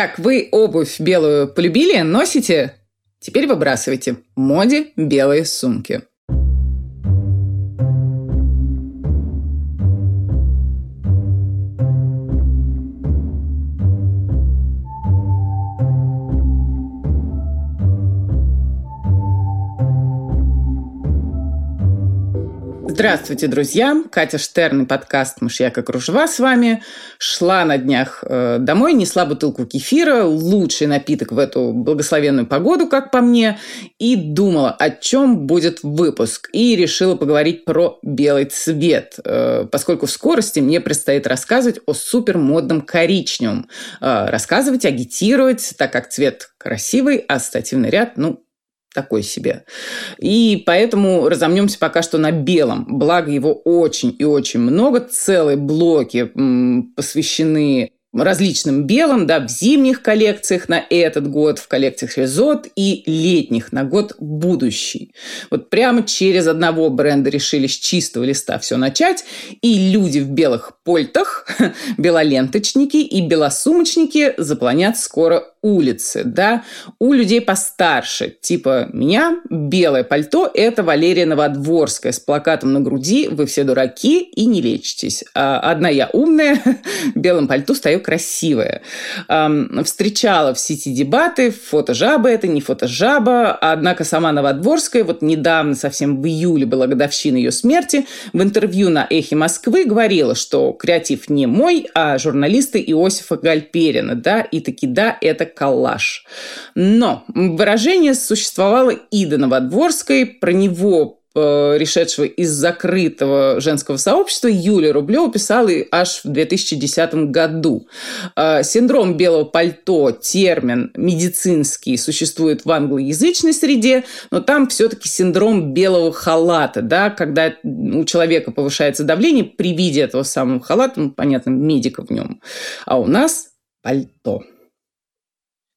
Так, вы обувь белую полюбили, носите? Теперь выбрасывайте. Моде белые сумки. Здравствуйте, друзья! Катя Штерн и подкаст «Мышьяк и кружева» с вами. Шла на днях э, домой, несла бутылку кефира, лучший напиток в эту благословенную погоду, как по мне, и думала, о чем будет выпуск. И решила поговорить про белый цвет, э, поскольку в скорости мне предстоит рассказывать о супермодном коричневом. Э, рассказывать, агитировать, так как цвет красивый, а ассоциативный ряд, ну, такой себе. И поэтому разомнемся пока что на белом. Благо его очень и очень много. Целые блоки посвящены различным белым, да, в зимних коллекциях на этот год, в коллекциях Резот и летних на год будущий. Вот прямо через одного бренда решили с чистого листа все начать, и люди в белых польтах, белоленточники и белосумочники запланят скоро улицы, да, у людей постарше, типа меня, белое пальто – это Валерия Новодворская с плакатом на груди «Вы все дураки и не лечитесь». А одна я умная, в белом пальто стою красивая. Встречала в сети дебаты, фотожаба это, не фотожаба. Однако сама Новодворская вот недавно, совсем в июле, была годовщина ее смерти, в интервью на «Эхе Москвы» говорила, что креатив не мой, а журналисты Иосифа Гальперина, да, и таки да, это коллаж. Но выражение существовало и до Новодворской, про него решедшего из закрытого женского сообщества, Юлия Рублева писала аж в 2010 году. Э, синдром белого пальто, термин медицинский, существует в англоязычной среде, но там все-таки синдром белого халата, да, когда у человека повышается давление при виде этого самого халата, ну, понятно, медика в нем. А у нас пальто.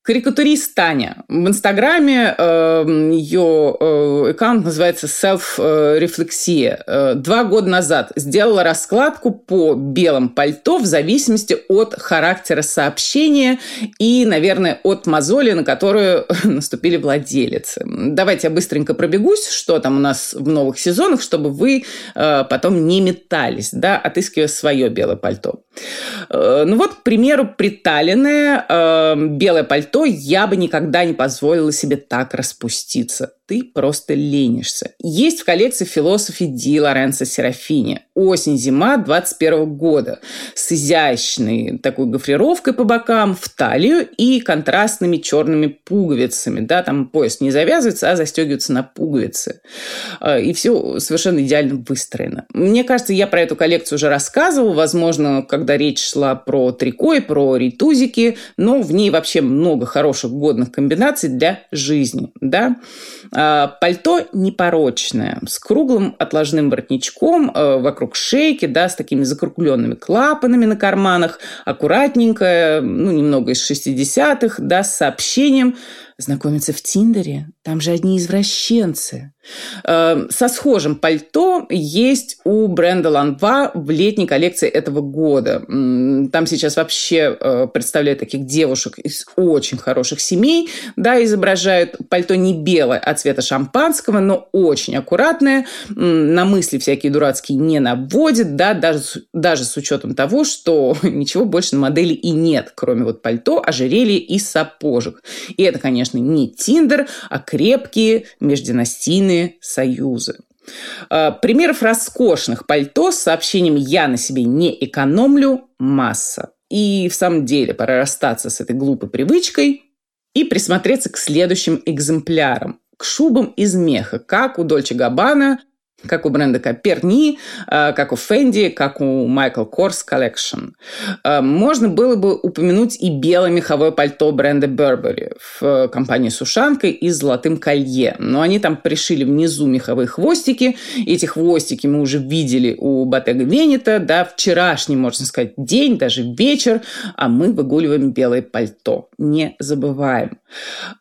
Карикатурист Таня. В Инстаграме э, ее э, аккаунт называется Self-рефлексия. Э, два года назад сделала раскладку по белым пальто в зависимости от характера сообщения и, наверное, от мозоли, на которую наступили владелицы. Давайте я быстренько пробегусь, что там у нас в новых сезонах, чтобы вы э, потом не метались, да, отыскивая свое белое пальто. Э, ну вот, к примеру, приталенное э, белое пальто я бы никогда не позволила себе так распуститься ты просто ленишься. Есть в коллекции философии Ди Лоренцо Серафини «Осень-зима» 21 года с изящной такой гофрировкой по бокам, в талию и контрастными черными пуговицами. Да, там пояс не завязывается, а застегивается на пуговицы. А, и все совершенно идеально выстроено. Мне кажется, я про эту коллекцию уже рассказывала, возможно, когда речь шла про трико и про ритузики, но в ней вообще много хороших годных комбинаций для жизни. Да? А, пальто непорочное, с круглым отложным воротничком э, вокруг шейки, да, с такими закругленными клапанами на карманах, аккуратненькое, ну, немного из 60-х, да, с сообщением знакомиться в Тиндере, там же одни извращенцы. Эм, со схожим пальто есть у бренда Ланва в летней коллекции этого года. Там сейчас вообще э, представляют таких девушек из очень хороших семей. Да, изображают пальто не белое, а цвета шампанского, но очень аккуратное. На мысли всякие дурацкие не наводит, да, даже, даже с учетом того, что ничего больше на модели и нет, кроме вот пальто, ожерелья и сапожек. И это, конечно, не Тиндер, а крепкие междинастийные союзы. А, примеров роскошных пальто с сообщением «я на себе не экономлю» масса. И в самом деле пора расстаться с этой глупой привычкой и присмотреться к следующим экземплярам. К шубам из меха, как у Дольче Габбана – как у бренда Коперни, э, как у Fendi, как у Michael Kors Collection. Э, можно было бы упомянуть и белое меховое пальто бренда Burberry в компании с ушанкой и золотым колье. Но они там пришили внизу меховые хвостики. Эти хвостики мы уже видели у Bottega Veneta, да, вчерашний, можно сказать, день, даже вечер, а мы выгуливаем белое пальто. Не забываем.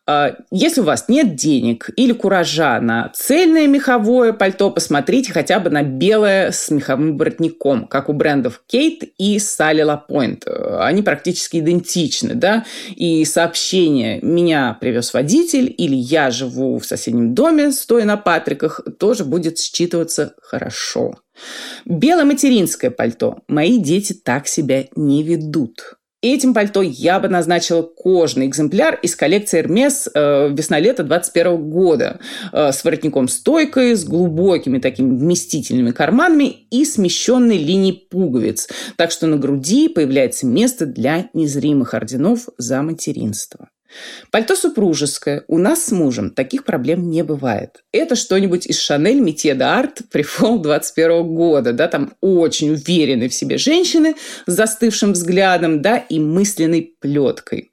Э, если у вас нет денег или куража на цельное меховое пальто, посмотрите посмотрите хотя бы на белое с меховым воротником, как у брендов Кейт и Салли Лапойнт. Они практически идентичны, да, и сообщение «меня привез водитель» или «я живу в соседнем доме, стоя на Патриках» тоже будет считываться хорошо. Бело-материнское пальто. Мои дети так себя не ведут. Этим пальто я бы назначила кожный экземпляр из коллекции Hermes э, весна-лето 21 года э, с воротником-стойкой, с глубокими такими вместительными карманами и смещенной линией пуговиц. Так что на груди появляется место для незримых орденов за материнство. Пальто супружеское. У нас с мужем таких проблем не бывает. Это что-нибудь из Шанель Метье Арт при фол 21 года. Да, там очень уверенные в себе женщины с застывшим взглядом да, и мысленной плеткой.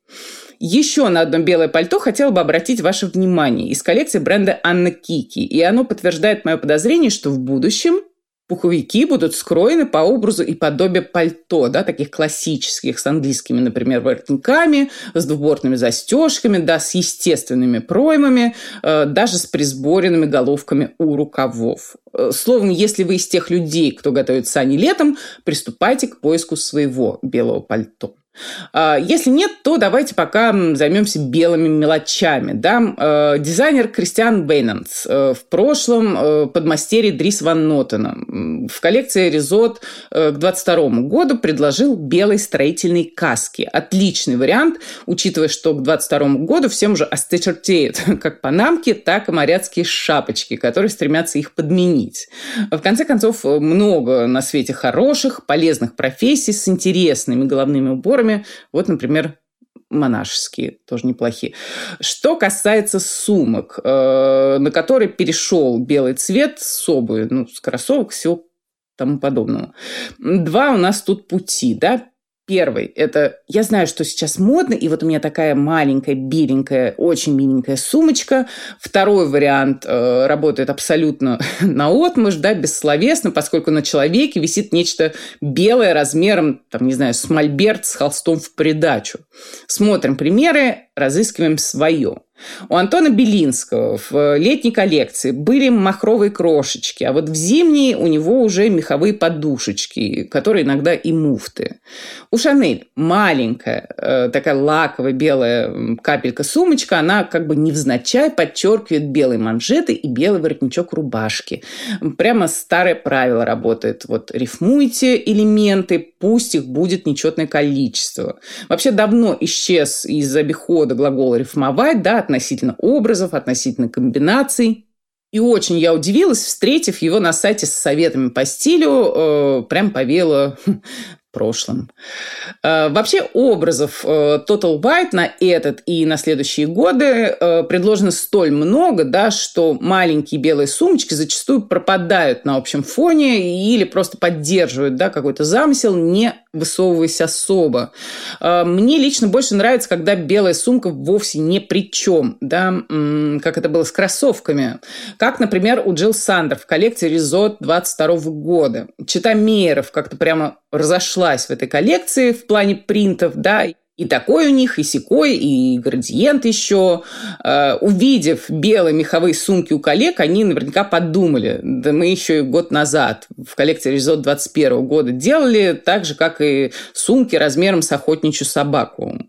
Еще на одно белое пальто хотела бы обратить ваше внимание из коллекции бренда Анна Кики. И оно подтверждает мое подозрение, что в будущем Пуховики будут скроены по образу и подобию пальто, да, таких классических, с английскими, например, воротниками, с двубортными застежками, да, с естественными проймами, э, даже с присборенными головками у рукавов. Э, словом, если вы из тех людей, кто готовит сани летом, приступайте к поиску своего белого пальто. А, если нет, то давайте пока займемся белыми мелочами. Да? Э, дизайнер Кристиан Бейнанс э, в прошлом э, подмастерье Дрис Ван Нотена в коллекции Резот к 22 году предложил белые строительные каски. Отличный вариант, учитывая, что к 22 году всем уже остычертеют как панамки, так и моряцкие шапочки, которые стремятся их подменить. В конце концов, много на свете хороших, полезных профессий с интересными головными уборами, форме. Вот, например, монашеские, тоже неплохие. Что касается сумок, э, на которые перешел белый цвет с обуви, ну, с кроссовок, всего тому подобного. Два у нас тут пути, да. Первый – это я знаю, что сейчас модно, и вот у меня такая маленькая, беленькая, очень миленькая сумочка. Второй вариант э, работает абсолютно на отмышь, да, бессловесно, поскольку на человеке висит нечто белое размером, там, не знаю, с мольберт с холстом в придачу. Смотрим примеры, разыскиваем свое. У Антона Белинского в летней коллекции были махровые крошечки, а вот в зимней у него уже меховые подушечки, которые иногда и муфты. У Шанель маленькая, э, такая лаковая белая капелька-сумочка, она как бы невзначай подчеркивает белые манжеты и белый воротничок рубашки. Прямо старое правило работает. Вот рифмуйте элементы, пусть их будет нечетное количество. Вообще давно исчез из обихода глагола рифмовать, да, относительно образов, относительно комбинаций. И очень я удивилась, встретив его на сайте с советами по стилю, э, прям повело прошлом. Э, вообще образов э, Total White на этот и на следующие годы э, предложено столь много, да, что маленькие белые сумочки зачастую пропадают на общем фоне или просто поддерживают да, какой-то замысел, не высовываясь особо. Мне лично больше нравится, когда белая сумка вовсе не при чем, да, как это было с кроссовками. Как, например, у Джилл Сандер в коллекции Резот 22 года. Чита Мейеров как-то прямо разошлась в этой коллекции в плане принтов, да, и такой у них, и секой, и градиент еще. Э, увидев белые меховые сумки у коллег, они наверняка подумали, да мы еще и год назад в коллекции Резот 21 года делали так же, как и сумки размером с охотничью собаку.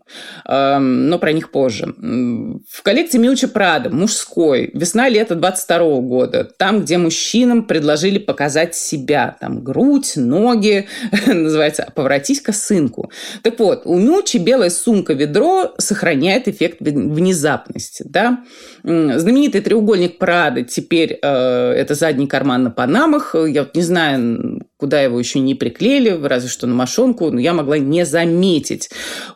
Э, но про них позже. В коллекции Милча Прада мужской, весна-лето 22 года, там, где мужчинам предложили показать себя, там грудь, ноги, называется «Поворотись-ка сынку». Так вот, у Милчи белый белая сумка-ведро сохраняет эффект внезапности. Да? Знаменитый треугольник Прада теперь э, это задний карман на панамах. Я вот не знаю, куда его еще не приклеили, разве что на мошонку, но я могла не заметить.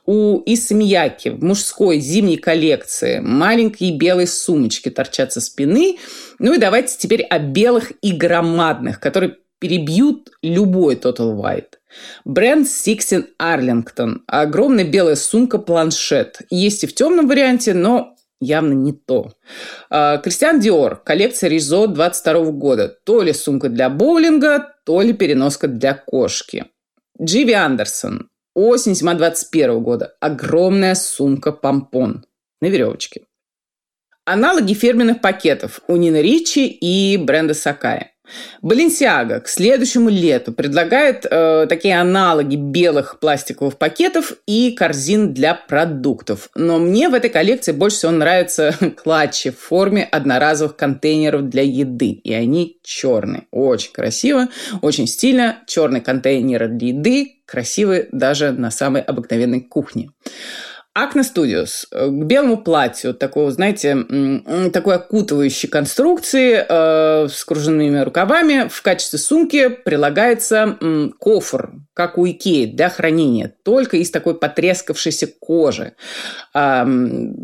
У Исмияки в мужской зимней коллекции маленькие белые сумочки торчат со спины. Ну и давайте теперь о белых и громадных, которые перебьют любой Total White. Бренд Sixteen Arlington. Огромная белая сумка-планшет. Есть и в темном варианте, но явно не то. А, Кристиан Диор. Коллекция Ризо 22 года. То ли сумка для боулинга, то ли переноска для кошки. Дживи Андерсон. Осень-зима 21 года. Огромная сумка-помпон на веревочке. Аналоги фирменных пакетов у Нины Ричи и бренда Сакая. Баленсиага к следующему лету предлагает э, такие аналоги белых пластиковых пакетов и корзин для продуктов. Но мне в этой коллекции больше всего нравятся клатчи в форме одноразовых контейнеров для еды. И они черные. Очень красиво, очень стильно. Черные контейнеры для еды красивые даже на самой обыкновенной кухне. Акна Studios э, к белому платью, такого, знаете, такой окутывающей конструкции э, с кружевными рукавами. В качестве сумки прилагается м, кофр, как у Икеи, для хранения, только из такой потрескавшейся кожи. Э,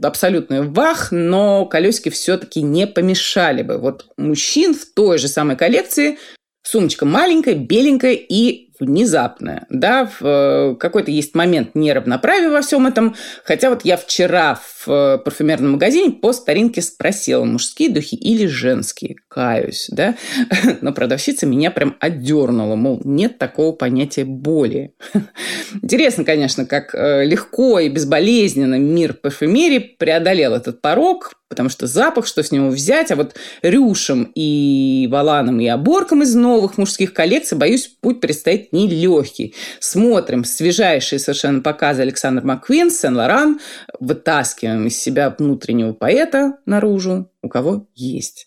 абсолютный вах, но колесики все-таки не помешали бы. Вот мужчин в той же самой коллекции Сумочка маленькая, беленькая и внезапная. Да, в э, какой-то есть момент неравноправия во всем этом. Хотя вот я вчера в э, парфюмерном магазине по старинке спросила, мужские духи или женские. Каюсь, да. Но продавщица меня прям отдернула, мол, нет такого понятия боли. Интересно, конечно, как э, легко и безболезненно мир парфюмерии преодолел этот порог, потому что запах, что с него взять, а вот рюшем и валаном и оборком из новых мужских коллекций, боюсь, путь предстоит нелегкий. Смотрим свежайшие совершенно показы Александр Маквин, Сен-Лоран, вытаскиваем из себя внутреннего поэта наружу, у кого есть.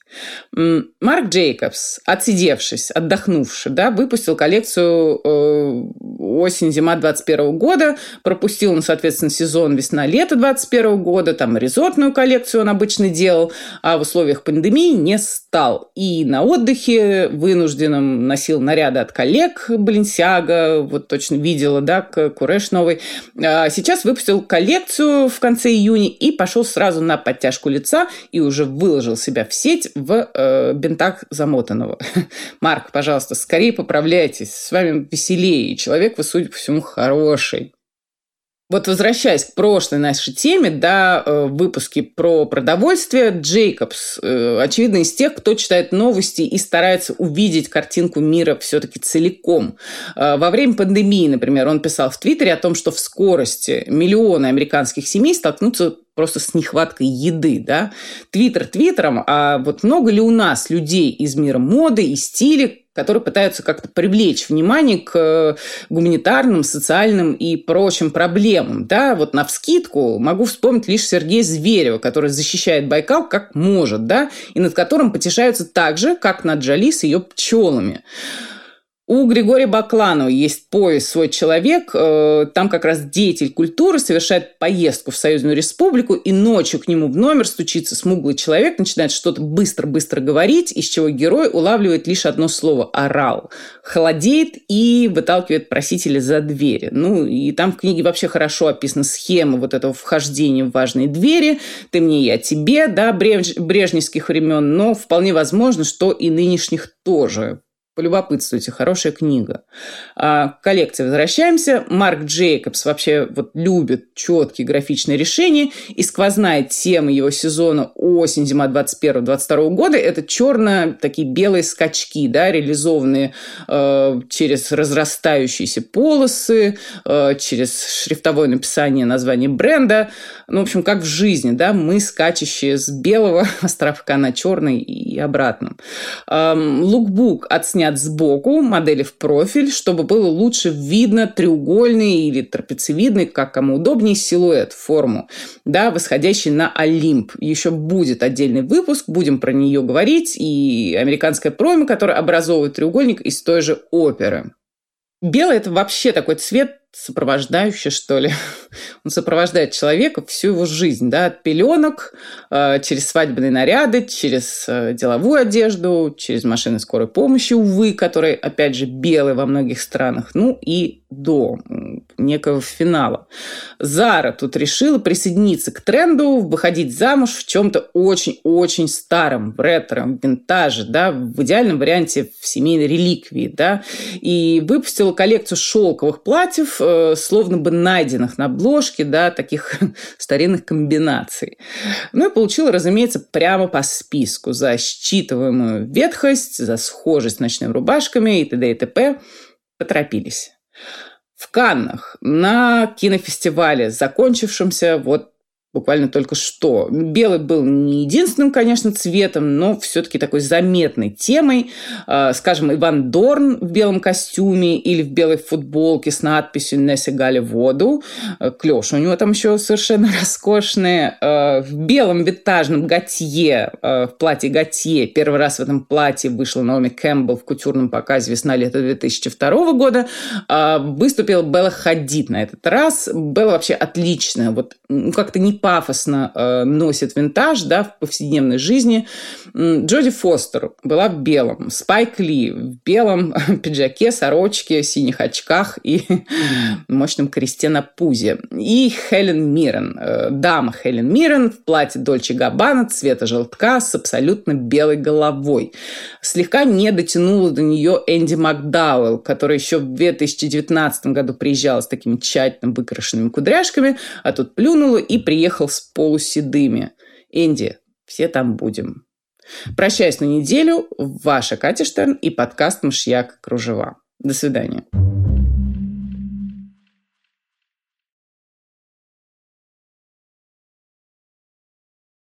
Марк Джейкобс, отсидевшись, отдохнувший, да, выпустил коллекцию э, осень-зима 21 года, пропустил он, соответственно, сезон весна-лето 21 года, там резортную коллекцию он обычно делал, а в условиях пандемии не стал. И на отдыхе вынужденном носил наряды от коллег Баленсиага, вот точно видела, да, Куреш новый. А сейчас выпустил коллекцию в конце июня и пошел сразу на подтяжку лица и уже в выложил себя в сеть в э, бинтах замотанного. Марк, пожалуйста, скорее поправляйтесь, с вами веселее, человек вы, судя по всему, хороший. Вот возвращаясь к прошлой нашей теме, да, э, выпуске про продовольствие, Джейкобс, э, очевидно, из тех, кто читает новости и старается увидеть картинку мира все-таки целиком. Э, во время пандемии, например, он писал в Твиттере о том, что в скорости миллионы американских семей столкнутся просто с нехваткой еды, да. Твиттер твиттером, а вот много ли у нас людей из мира моды и стиля, которые пытаются как-то привлечь внимание к э, гуманитарным, социальным и прочим проблемам. Да, вот на вскидку могу вспомнить лишь Сергея Зверева, который защищает Байкал как может, да, и над которым потешаются так же, как над Джоли с ее пчелами. У Григория Бакланова есть поезд «Свой человек». Э, там как раз деятель культуры совершает поездку в Союзную Республику, и ночью к нему в номер стучится смуглый человек, начинает что-то быстро-быстро говорить, из чего герой улавливает лишь одно слово «орал». Холодеет и выталкивает просителя за двери. Ну, и там в книге вообще хорошо описана схема вот этого вхождения в важные двери. «Ты мне, я тебе», да, брежневских времен, но вполне возможно, что и нынешних тоже полюбопытствуйте, хорошая книга. А, коллекция возвращаемся. Марк Джейкобс вообще вот любит четкие графичные решения. И сквозная тема его сезона осень-зима 21-22 года – это черно такие белые скачки, да, реализованные э, через разрастающиеся полосы, э, через шрифтовое написание названия бренда. Ну, в общем, как в жизни, да, мы скачущие с белого островка на черный и обратно. Эм, лукбук отснят снят сбоку, модели в профиль, чтобы было лучше видно треугольный или трапециевидный, как кому удобнее, силуэт, форму, да, восходящий на Олимп. Еще будет отдельный выпуск, будем про нее говорить, и американская промо, которая образовывает треугольник из той же оперы. Белый – это вообще такой цвет сопровождающий, что ли. Он сопровождает человека всю его жизнь, да, от пеленок, э, через свадебные наряды, через э, деловую одежду, через машины скорой помощи, увы, которые, опять же, белые во многих странах, ну и до некого финала. Зара тут решила присоединиться к тренду, выходить замуж в чем-то очень-очень старом, в ретро, в винтаже, да, в идеальном варианте в семейной реликвии, да, и выпустила коллекцию шелковых платьев, э, словно бы найденных на обложке, да, таких старинных комбинаций. Ну и получила, разумеется, прямо по списку за считываемую ветхость, за схожесть с ночными рубашками и т.д. и т.п. Поторопились в Каннах на кинофестивале, закончившемся вот буквально только что. Белый был не единственным, конечно, цветом, но все-таки такой заметной темой. А, скажем, Иван Дорн в белом костюме или в белой футболке с надписью «Не сигали воду». А, Клёша у него там еще совершенно роскошные. А, в белом витажном готье, в платье готье. Первый раз в этом платье вышла Наоми Кэмпбелл в кутюрном показе весна-лета 2002 года. Выступила Белла Хадид на этот раз. Белла вообще отличная. Вот ну, как-то не пафосно э, носит винтаж да, в повседневной жизни. Джоди Фостер была в белом. Спайк Ли в белом пиджаке, сорочке, синих очках и мощном кресте на пузе. И Хелен Миррен. Э, дама Хелен Миррен в платье Дольче Габбана цвета желтка с абсолютно белой головой. Слегка не дотянула до нее Энди Макдауэлл, которая еще в 2019 году приезжала с такими тщательно выкрашенными кудряшками, а тут плюнула и приехал с полуседыми. Энди, все там будем. Прощаюсь на неделю. Ваша Катя Штерн и подкаст «Мышьяк. Кружева». До свидания.